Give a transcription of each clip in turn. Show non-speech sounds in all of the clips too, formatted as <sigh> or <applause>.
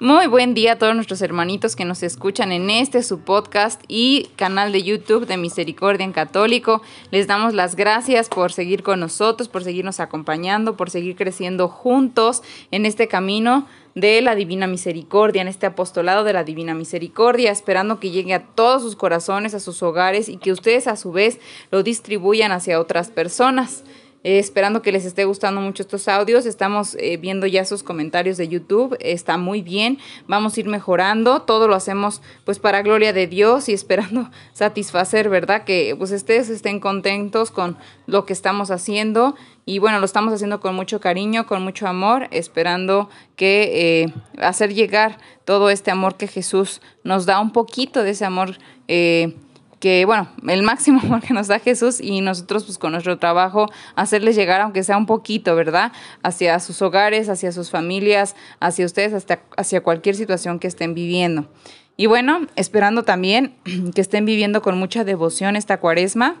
Muy buen día a todos nuestros hermanitos que nos escuchan en este su podcast y canal de YouTube de Misericordia en Católico. Les damos las gracias por seguir con nosotros, por seguirnos acompañando, por seguir creciendo juntos en este camino de la Divina Misericordia, en este apostolado de la Divina Misericordia, esperando que llegue a todos sus corazones, a sus hogares y que ustedes a su vez lo distribuyan hacia otras personas. Eh, esperando que les esté gustando mucho estos audios. Estamos eh, viendo ya sus comentarios de YouTube. Está muy bien. Vamos a ir mejorando. Todo lo hacemos pues para gloria de Dios y esperando <laughs> satisfacer, ¿verdad? Que pues ustedes estén contentos con lo que estamos haciendo. Y bueno, lo estamos haciendo con mucho cariño, con mucho amor, esperando que eh, hacer llegar todo este amor que Jesús nos da, un poquito de ese amor que bueno, el máximo <laughs> amor que nos da Jesús y nosotros pues con nuestro trabajo hacerles llegar aunque sea un poquito, ¿verdad? Hacia sus hogares, hacia sus familias, hacia ustedes, hasta hacia cualquier situación que estén viviendo. Y bueno, esperando también <clears throat> que estén viviendo con mucha devoción esta cuaresma,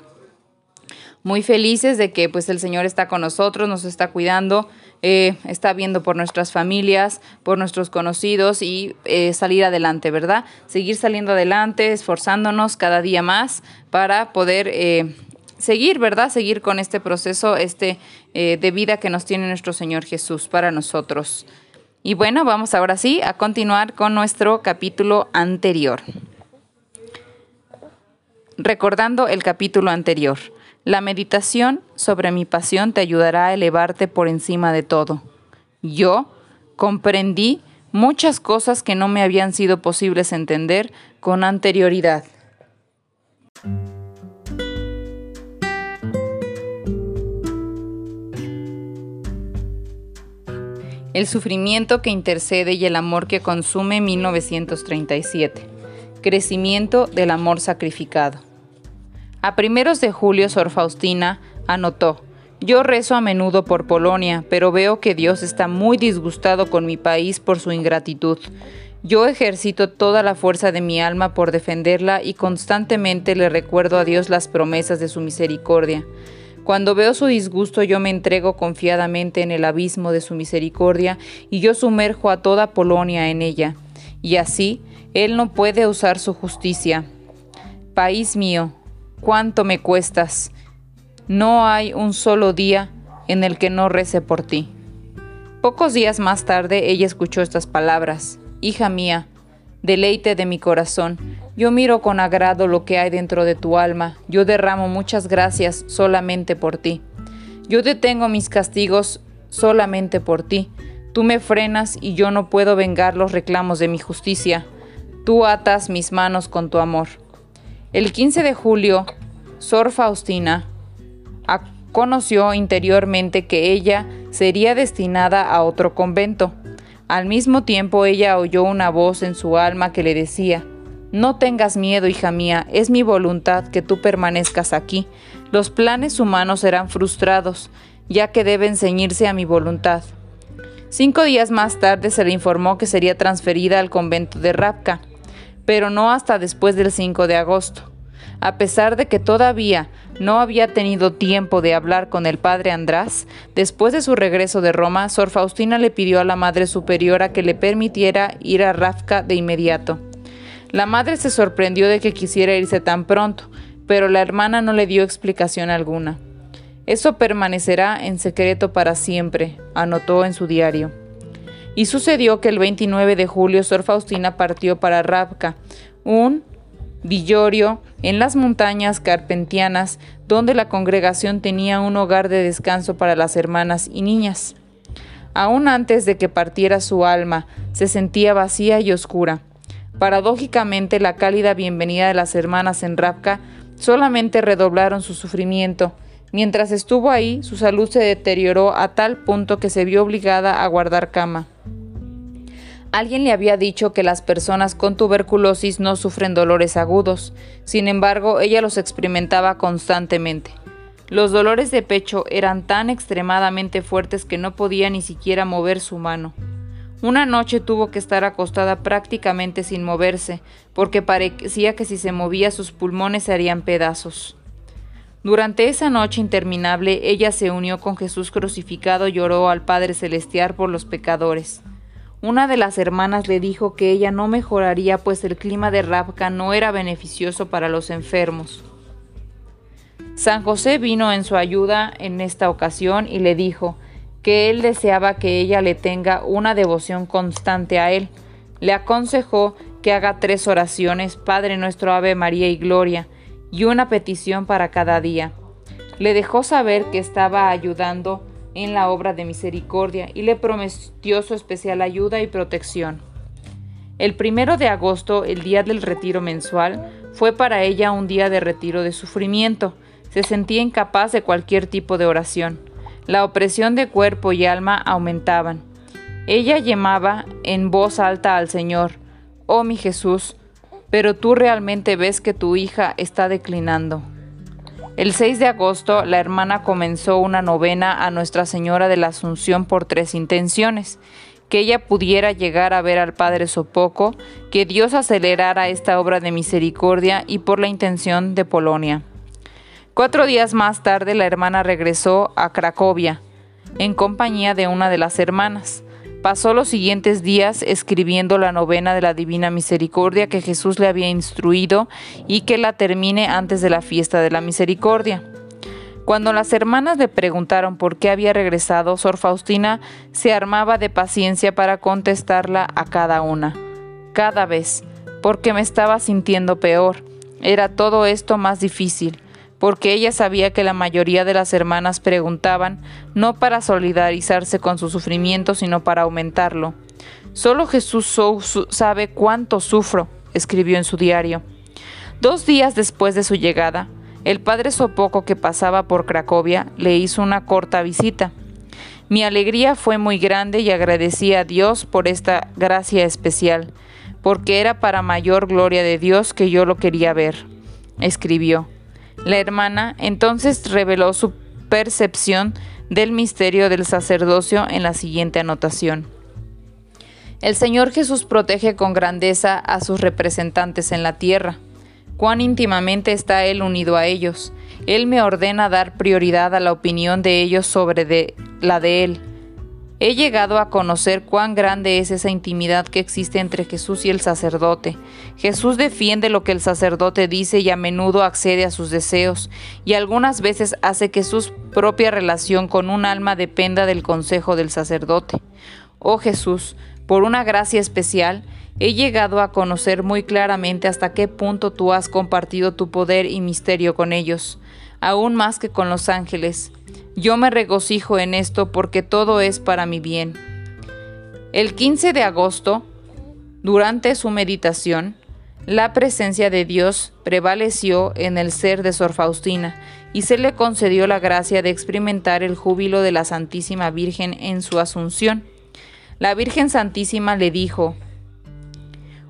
muy felices de que pues el Señor está con nosotros, nos está cuidando, eh, está viendo por nuestras familias, por nuestros conocidos y eh, salir adelante, ¿verdad? Seguir saliendo adelante, esforzándonos cada día más para poder eh, seguir, ¿verdad? Seguir con este proceso este, de vida que nos tiene nuestro Señor Jesús para nosotros. Y bueno, vamos ahora sí a continuar con nuestro capítulo anterior. Recordando el capítulo anterior. La meditación sobre mi pasión te ayudará a elevarte por encima de todo. Yo comprendí muchas cosas que no me habían sido posibles entender con anterioridad. El sufrimiento que intercede y el amor que consume 1937. Crecimiento del amor sacrificado. A primeros de julio, Sor Faustina anotó, yo rezo a menudo por Polonia, pero veo que Dios está muy disgustado con mi país por su ingratitud. Yo ejercito toda la fuerza de mi alma por defenderla y constantemente le recuerdo a Dios las promesas de su misericordia. Cuando veo su disgusto yo me entrego confiadamente en el abismo de su misericordia y yo sumerjo a toda Polonia en ella. Y así, Él no puede usar su justicia. País mío, cuánto me cuestas. No hay un solo día en el que no rece por ti. Pocos días más tarde ella escuchó estas palabras. Hija mía, deleite de mi corazón, yo miro con agrado lo que hay dentro de tu alma, yo derramo muchas gracias solamente por ti. Yo detengo mis castigos solamente por ti. Tú me frenas y yo no puedo vengar los reclamos de mi justicia. Tú atas mis manos con tu amor. El 15 de julio, Sor Faustina conoció interiormente que ella sería destinada a otro convento. Al mismo tiempo ella oyó una voz en su alma que le decía, No tengas miedo, hija mía, es mi voluntad que tú permanezcas aquí. Los planes humanos serán frustrados, ya que deben ceñirse a mi voluntad. Cinco días más tarde se le informó que sería transferida al convento de Rapka pero no hasta después del 5 de agosto. A pesar de que todavía no había tenido tiempo de hablar con el padre András, después de su regreso de Roma, Sor Faustina le pidió a la Madre Superiora que le permitiera ir a Rafka de inmediato. La madre se sorprendió de que quisiera irse tan pronto, pero la hermana no le dio explicación alguna. Eso permanecerá en secreto para siempre, anotó en su diario. Y sucedió que el 29 de julio Sor Faustina partió para Rabka, un villorio en las montañas carpentianas, donde la congregación tenía un hogar de descanso para las hermanas y niñas. Aún antes de que partiera su alma, se sentía vacía y oscura. Paradójicamente, la cálida bienvenida de las hermanas en Rabka solamente redoblaron su sufrimiento, Mientras estuvo ahí, su salud se deterioró a tal punto que se vio obligada a guardar cama. Alguien le había dicho que las personas con tuberculosis no sufren dolores agudos, sin embargo ella los experimentaba constantemente. Los dolores de pecho eran tan extremadamente fuertes que no podía ni siquiera mover su mano. Una noche tuvo que estar acostada prácticamente sin moverse, porque parecía que si se movía sus pulmones se harían pedazos. Durante esa noche interminable ella se unió con Jesús crucificado y lloró al Padre Celestial por los pecadores. Una de las hermanas le dijo que ella no mejoraría pues el clima de Rabka no era beneficioso para los enfermos. San José vino en su ayuda en esta ocasión y le dijo que él deseaba que ella le tenga una devoción constante a él. Le aconsejó que haga tres oraciones, Padre nuestro Ave María y Gloria, y una petición para cada día. Le dejó saber que estaba ayudando en la obra de misericordia y le prometió su especial ayuda y protección. El primero de agosto, el día del retiro mensual, fue para ella un día de retiro de sufrimiento, se sentía incapaz de cualquier tipo de oración. La opresión de cuerpo y alma aumentaban. Ella llamaba en voz alta al Señor, Oh mi Jesús, pero tú realmente ves que tu hija está declinando. El 6 de agosto, la hermana comenzó una novena a Nuestra Señora de la Asunción por tres intenciones que ella pudiera llegar a ver al Padre Sopoco, que Dios acelerara esta obra de misericordia y por la intención de Polonia. Cuatro días más tarde la hermana regresó a Cracovia, en compañía de una de las hermanas. Pasó los siguientes días escribiendo la novena de la Divina Misericordia que Jesús le había instruido y que la termine antes de la fiesta de la Misericordia. Cuando las hermanas le preguntaron por qué había regresado, Sor Faustina se armaba de paciencia para contestarla a cada una. Cada vez, porque me estaba sintiendo peor. Era todo esto más difícil porque ella sabía que la mayoría de las hermanas preguntaban no para solidarizarse con su sufrimiento, sino para aumentarlo. Solo Jesús sabe cuánto sufro, escribió en su diario. Dos días después de su llegada, el padre Sopoco, que pasaba por Cracovia, le hizo una corta visita. Mi alegría fue muy grande y agradecí a Dios por esta gracia especial, porque era para mayor gloria de Dios que yo lo quería ver, escribió. La hermana entonces reveló su percepción del misterio del sacerdocio en la siguiente anotación. El Señor Jesús protege con grandeza a sus representantes en la tierra. Cuán íntimamente está Él unido a ellos. Él me ordena dar prioridad a la opinión de ellos sobre la de Él. He llegado a conocer cuán grande es esa intimidad que existe entre Jesús y el sacerdote. Jesús defiende lo que el sacerdote dice y a menudo accede a sus deseos, y algunas veces hace que su propia relación con un alma dependa del consejo del sacerdote. Oh Jesús, por una gracia especial, he llegado a conocer muy claramente hasta qué punto tú has compartido tu poder y misterio con ellos, aún más que con los ángeles yo me regocijo en esto porque todo es para mi bien. El 15 de agosto, durante su meditación, la presencia de Dios prevaleció en el ser de Sor Faustina y se le concedió la gracia de experimentar el júbilo de la Santísima Virgen en su asunción. La Virgen Santísima le dijo,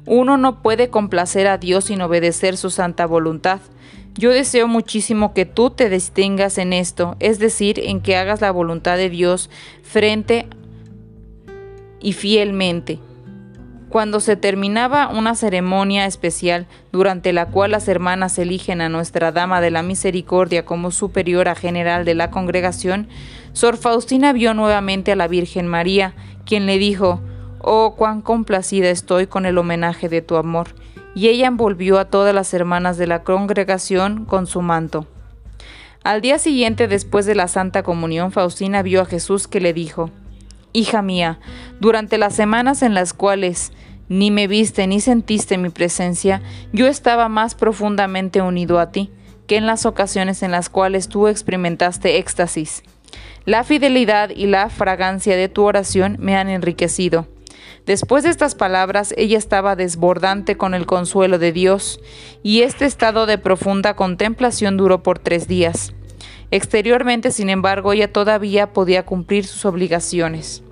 Uno no puede complacer a Dios sin obedecer su santa voluntad. Yo deseo muchísimo que tú te distingas en esto, es decir, en que hagas la voluntad de Dios frente y fielmente. Cuando se terminaba una ceremonia especial durante la cual las hermanas eligen a Nuestra Dama de la Misericordia como superiora general de la congregación, Sor Faustina vio nuevamente a la Virgen María, quien le dijo, Oh, cuán complacida estoy con el homenaje de tu amor y ella envolvió a todas las hermanas de la congregación con su manto. Al día siguiente, después de la Santa Comunión, Faustina vio a Jesús que le dijo, Hija mía, durante las semanas en las cuales ni me viste ni sentiste mi presencia, yo estaba más profundamente unido a ti que en las ocasiones en las cuales tú experimentaste éxtasis. La fidelidad y la fragancia de tu oración me han enriquecido. Después de estas palabras, ella estaba desbordante con el consuelo de Dios, y este estado de profunda contemplación duró por tres días. Exteriormente, sin embargo, ella todavía podía cumplir sus obligaciones.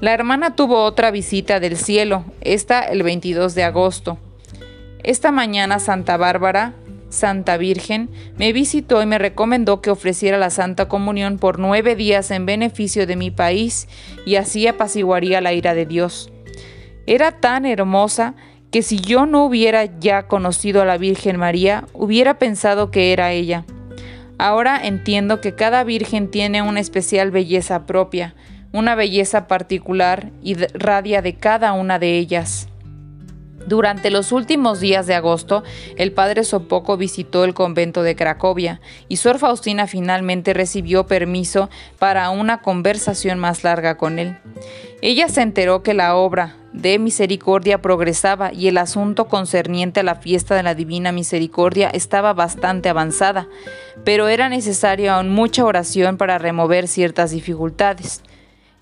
La hermana tuvo otra visita del cielo, esta el 22 de agosto. Esta mañana Santa Bárbara, Santa Virgen, me visitó y me recomendó que ofreciera la Santa Comunión por nueve días en beneficio de mi país y así apaciguaría la ira de Dios. Era tan hermosa que si yo no hubiera ya conocido a la Virgen María, hubiera pensado que era ella. Ahora entiendo que cada virgen tiene una especial belleza propia, una belleza particular y radia de cada una de ellas. Durante los últimos días de agosto, el padre Sopoco visitó el convento de Cracovia y Sor Faustina finalmente recibió permiso para una conversación más larga con él. Ella se enteró que la obra de misericordia progresaba y el asunto concerniente a la fiesta de la Divina Misericordia estaba bastante avanzada, pero era necesaria mucha oración para remover ciertas dificultades.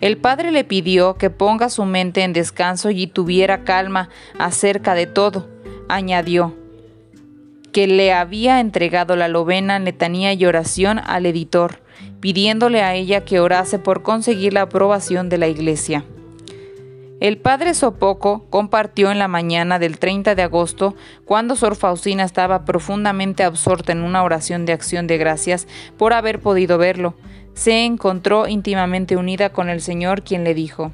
El padre le pidió que ponga su mente en descanso y tuviera calma acerca de todo. Añadió que le había entregado la lovena, letanía y oración al editor, pidiéndole a ella que orase por conseguir la aprobación de la iglesia. El padre Sopoco compartió en la mañana del 30 de agosto, cuando Sor Faustina estaba profundamente absorta en una oración de acción de gracias por haber podido verlo, se encontró íntimamente unida con el Señor, quien le dijo,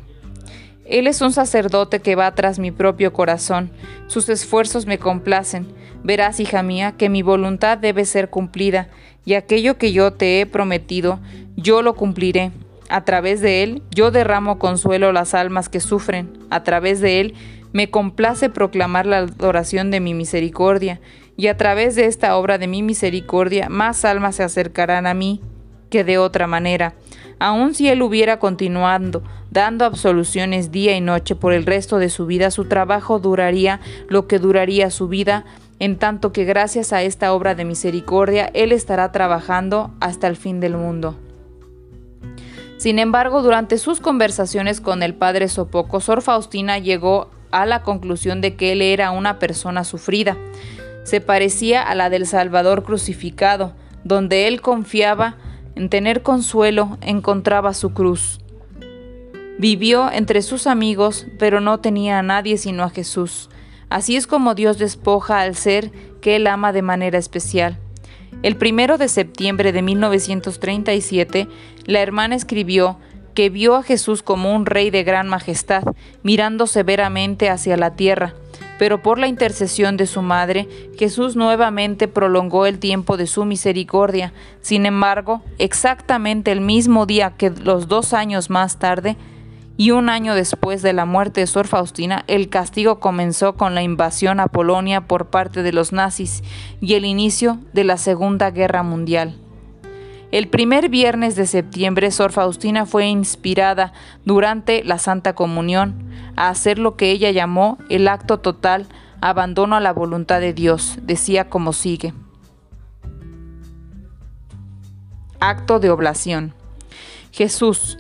Él es un sacerdote que va tras mi propio corazón, sus esfuerzos me complacen, verás, hija mía, que mi voluntad debe ser cumplida, y aquello que yo te he prometido, yo lo cumpliré. A través de él yo derramo consuelo a las almas que sufren, a través de él me complace proclamar la adoración de mi misericordia, y a través de esta obra de mi misericordia más almas se acercarán a mí que de otra manera. Aun si él hubiera continuado dando absoluciones día y noche por el resto de su vida, su trabajo duraría lo que duraría su vida, en tanto que gracias a esta obra de misericordia, él estará trabajando hasta el fin del mundo. Sin embargo, durante sus conversaciones con el padre Sopoco, Sor Faustina llegó a la conclusión de que él era una persona sufrida. Se parecía a la del Salvador crucificado, donde él confiaba en tener consuelo encontraba su cruz. Vivió entre sus amigos, pero no tenía a nadie sino a Jesús. Así es como Dios despoja al ser que él ama de manera especial. El primero de septiembre de 1937, la hermana escribió que vio a Jesús como un rey de gran majestad, mirando severamente hacia la tierra, pero por la intercesión de su madre, Jesús nuevamente prolongó el tiempo de su misericordia. Sin embargo, exactamente el mismo día que los dos años más tarde, y un año después de la muerte de Sor Faustina, el castigo comenzó con la invasión a Polonia por parte de los nazis y el inicio de la Segunda Guerra Mundial. El primer viernes de septiembre, Sor Faustina fue inspirada durante la Santa Comunión a hacer lo que ella llamó el acto total abandono a la voluntad de Dios. Decía como sigue. Acto de oblación. Jesús,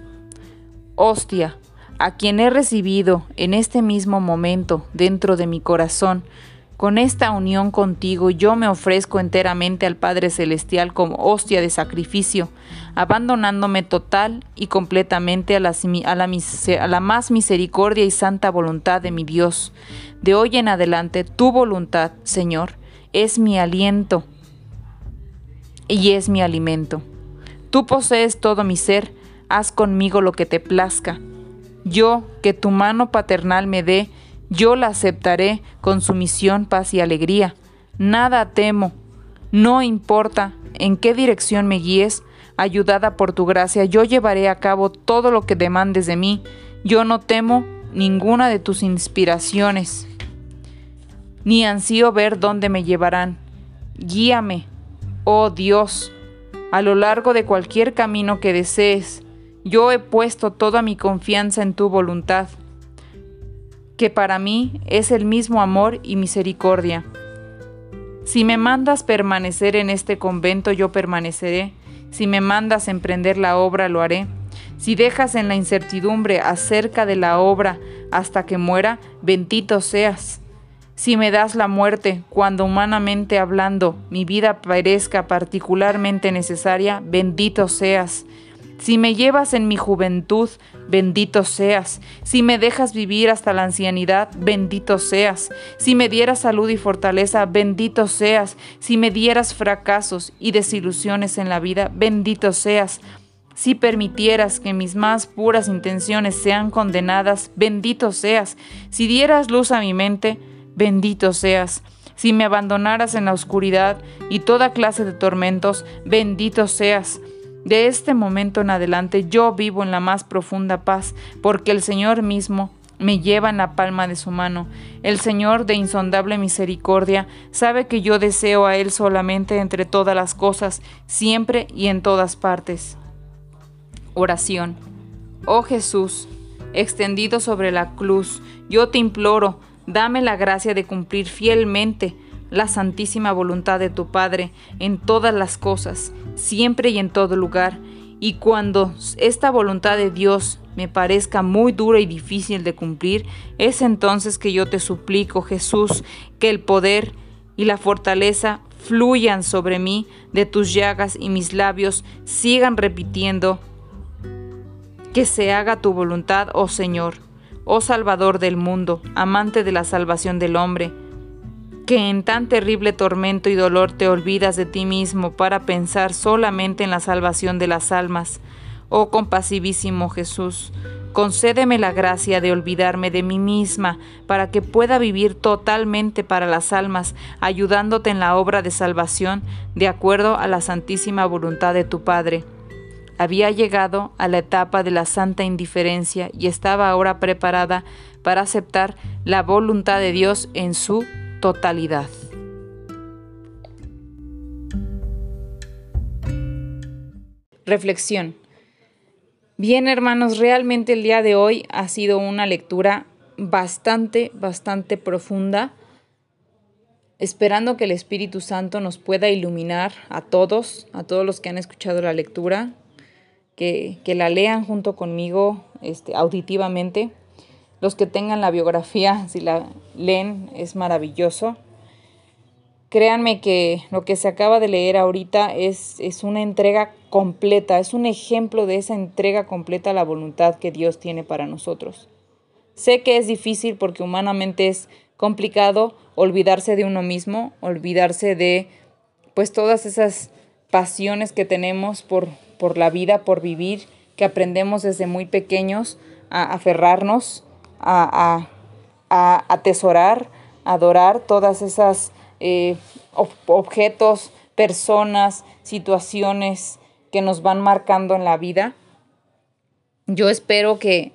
hostia, a quien he recibido en este mismo momento dentro de mi corazón, con esta unión contigo yo me ofrezco enteramente al Padre Celestial como hostia de sacrificio, abandonándome total y completamente a la, más misericordia y santa voluntad de mi Dios. De hoy en adelante tu voluntad, Señor, es mi aliento y es mi alimento. Tú posees todo mi ser, haz conmigo lo que te plazca. Yo, que tu mano paternal me dé, yo la aceptaré con sumisión, paz y alegría. Nada temo, no importa en qué dirección me guíes, ayudada por tu gracia, yo llevaré a cabo todo lo que demandes de mí. Yo no temo ninguna de tus inspiraciones, ni ansío ver dónde me llevarán. Guíame, oh Dios, a lo largo de cualquier camino que desees. Yo he puesto toda mi confianza en tu voluntad que para mí es el mismo amor y misericordia. Si me mandas permanecer en este convento, yo permaneceré. Si me mandas emprender la obra, lo haré. Si dejas en la incertidumbre acerca de la obra hasta que muera, bendito seas. Si me das la muerte, cuando humanamente hablando mi vida parezca particularmente necesaria, bendito seas. Si me llevas en mi juventud, bendito seas. Si me dejas vivir hasta la ancianidad, bendito seas. Si me dieras salud y fortaleza, bendito seas. Si me dieras fracasos y desilusiones en la vida, bendito seas. Si permitieras que mis más puras intenciones sean condenadas, bendito seas. Si dieras luz a mi mente, bendito seas. Si me abandonaras en la oscuridad y toda clase de tormentos, bendito seas. De este momento en adelante yo vivo en la más profunda paz, porque el Señor mismo me lleva en la palma de su mano. El Señor de insondable misericordia sabe que yo deseo a Él solamente entre todas las cosas, siempre y en todas partes. Oración. Oh Jesús, extendido sobre la cruz, yo te imploro, dame la gracia de cumplir fielmente la santísima voluntad de tu Padre en todas las cosas, siempre y en todo lugar, y cuando esta voluntad de Dios me parezca muy dura y difícil de cumplir, es entonces que yo te suplico, Jesús, que el poder y la fortaleza fluyan sobre mí de tus llagas y mis labios sigan repitiendo que se haga tu voluntad, oh Señor, oh Salvador del mundo, amante de la salvación del hombre que en tan terrible tormento y dolor te olvidas de ti mismo para pensar solamente en la salvación de las almas. Oh compasivísimo Jesús, concédeme la gracia de olvidarme de mí misma para que pueda vivir totalmente para las almas, ayudándote en la obra de salvación de acuerdo a la santísima voluntad de tu Padre. Había llegado a la etapa de la santa indiferencia y estaba ahora preparada para aceptar la voluntad de Dios en su totalidad. Reflexión. Bien hermanos, realmente el día de hoy ha sido una lectura bastante, bastante profunda, esperando que el Espíritu Santo nos pueda iluminar a todos, a todos los que han escuchado la lectura, que, que la lean junto conmigo este, auditivamente los que tengan la biografía, si la leen, es maravilloso. Créanme que lo que se acaba de leer ahorita es, es una entrega completa, es un ejemplo de esa entrega completa a la voluntad que Dios tiene para nosotros. Sé que es difícil porque humanamente es complicado olvidarse de uno mismo, olvidarse de pues todas esas pasiones que tenemos por, por la vida, por vivir, que aprendemos desde muy pequeños a aferrarnos a, atesorar, adorar todas esas eh, objetos, personas, situaciones que nos van marcando en la vida. Yo espero que,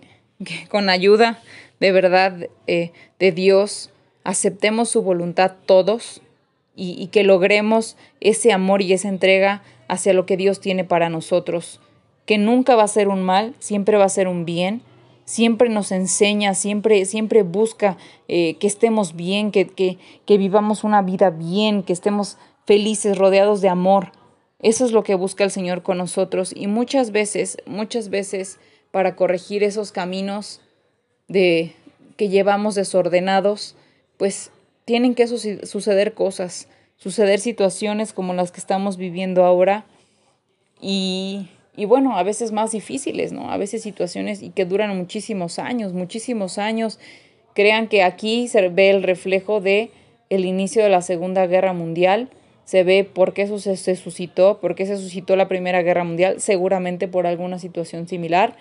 con ayuda de verdad eh, de Dios aceptemos su voluntad todos y, y que logremos ese amor y esa entrega hacia lo que Dios tiene para nosotros, que nunca va a ser un mal, siempre va a ser un bien siempre nos enseña, siempre, siempre busca eh, que estemos bien, que, que, que vivamos una vida bien, que estemos felices, rodeados de amor. Eso es lo que busca el Señor con nosotros y muchas veces, muchas veces para corregir esos caminos de que llevamos desordenados, pues tienen que suceder cosas, suceder situaciones como las que estamos viviendo ahora y y bueno, a veces más difíciles, ¿no? A veces situaciones y que duran muchísimos años, muchísimos años. Crean que aquí se ve el reflejo de el inicio de la Segunda Guerra Mundial, se ve por qué eso se, se suscitó, por qué se suscitó la Primera Guerra Mundial, seguramente por alguna situación similar.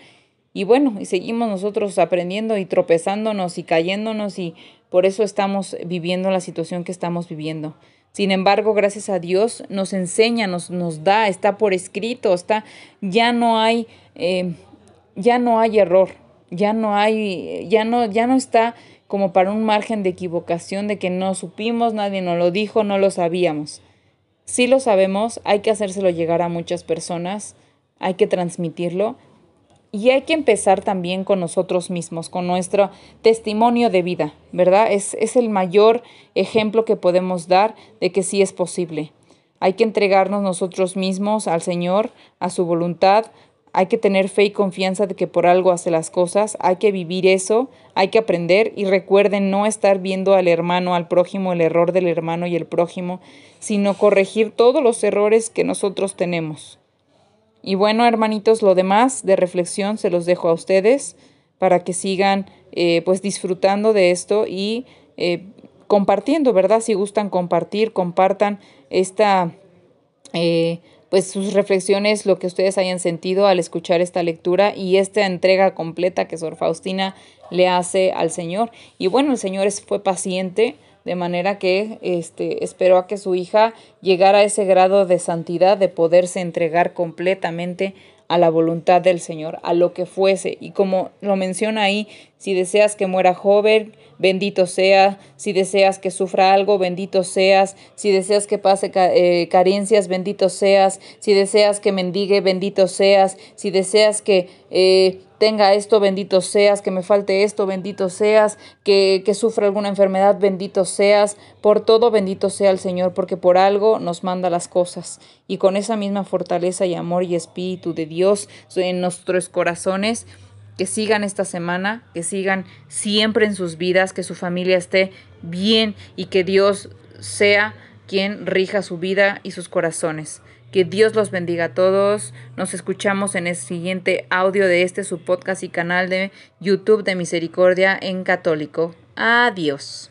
Y bueno, y seguimos nosotros aprendiendo y tropezándonos y cayéndonos y por eso estamos viviendo la situación que estamos viviendo. Sin embargo, gracias a Dios nos enseña, nos, nos da, está por escrito, está, ya no hay, eh, ya no hay error, ya no hay, ya no, ya no está como para un margen de equivocación de que no supimos, nadie nos lo dijo, no lo sabíamos. Si lo sabemos, hay que hacérselo llegar a muchas personas, hay que transmitirlo y hay que empezar también con nosotros mismos, con nuestro testimonio de vida, ¿verdad? Es, es el mayor ejemplo que podemos dar de que sí es posible. Hay que entregarnos nosotros mismos al Señor, a su voluntad. Hay que tener fe y confianza de que por algo hace las cosas. Hay que vivir eso, hay que aprender y recuerden no estar viendo al hermano, al prójimo, el error del hermano y el prójimo, sino corregir todos los errores que nosotros tenemos Y bueno, hermanitos, lo demás de reflexión se los dejo a ustedes para que sigan eh, pues disfrutando de esto y eh, compartiendo, ¿verdad? Si gustan compartir, compartan esta, eh, pues sus reflexiones, lo que ustedes hayan sentido al escuchar esta lectura y esta entrega completa que Sor Faustina le hace al Señor. Y bueno, el Señor fue paciente de manera que este, esperó a que su hija llegara a ese grado de santidad de poderse entregar completamente a la voluntad del Señor, a lo que fuese. Y como lo menciona ahí, si deseas que muera joven, bendito sea, si deseas que sufra algo, bendito seas, si deseas que pase eh, carencias, bendito seas, si deseas que mendigue, bendito seas, si deseas que eh, tenga esto, bendito seas, que me falte esto, bendito seas, que, que sufra alguna enfermedad, bendito seas, por todo bendito sea el Señor, porque por algo nos manda las cosas. Y con esa misma fortaleza y amor y espíritu de Dios en nuestros corazones, que sigan esta semana, que sigan siempre en sus vidas, que su familia esté bien y que Dios sea quien rija su vida y sus corazones. Que Dios los bendiga a todos. Nos escuchamos en el siguiente audio de este su podcast y canal de YouTube de Misericordia en Católico. Adiós.